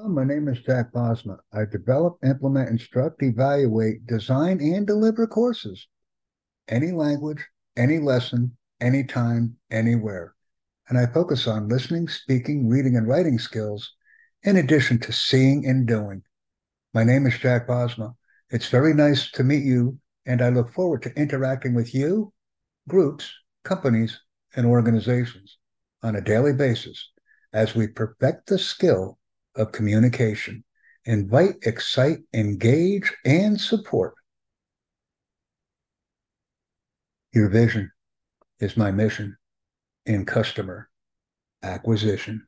Well, my name is Jack Bosma. I develop, implement, instruct, evaluate, design, and deliver courses. Any language, any lesson, anytime, anywhere. And I focus on listening, speaking, reading, and writing skills, in addition to seeing and doing. My name is Jack Bosma. It's very nice to meet you, and I look forward to interacting with you, groups, companies, and organizations on a daily basis as we perfect the skill of communication. Invite, excite, engage, and support. Your vision is my mission in customer acquisition.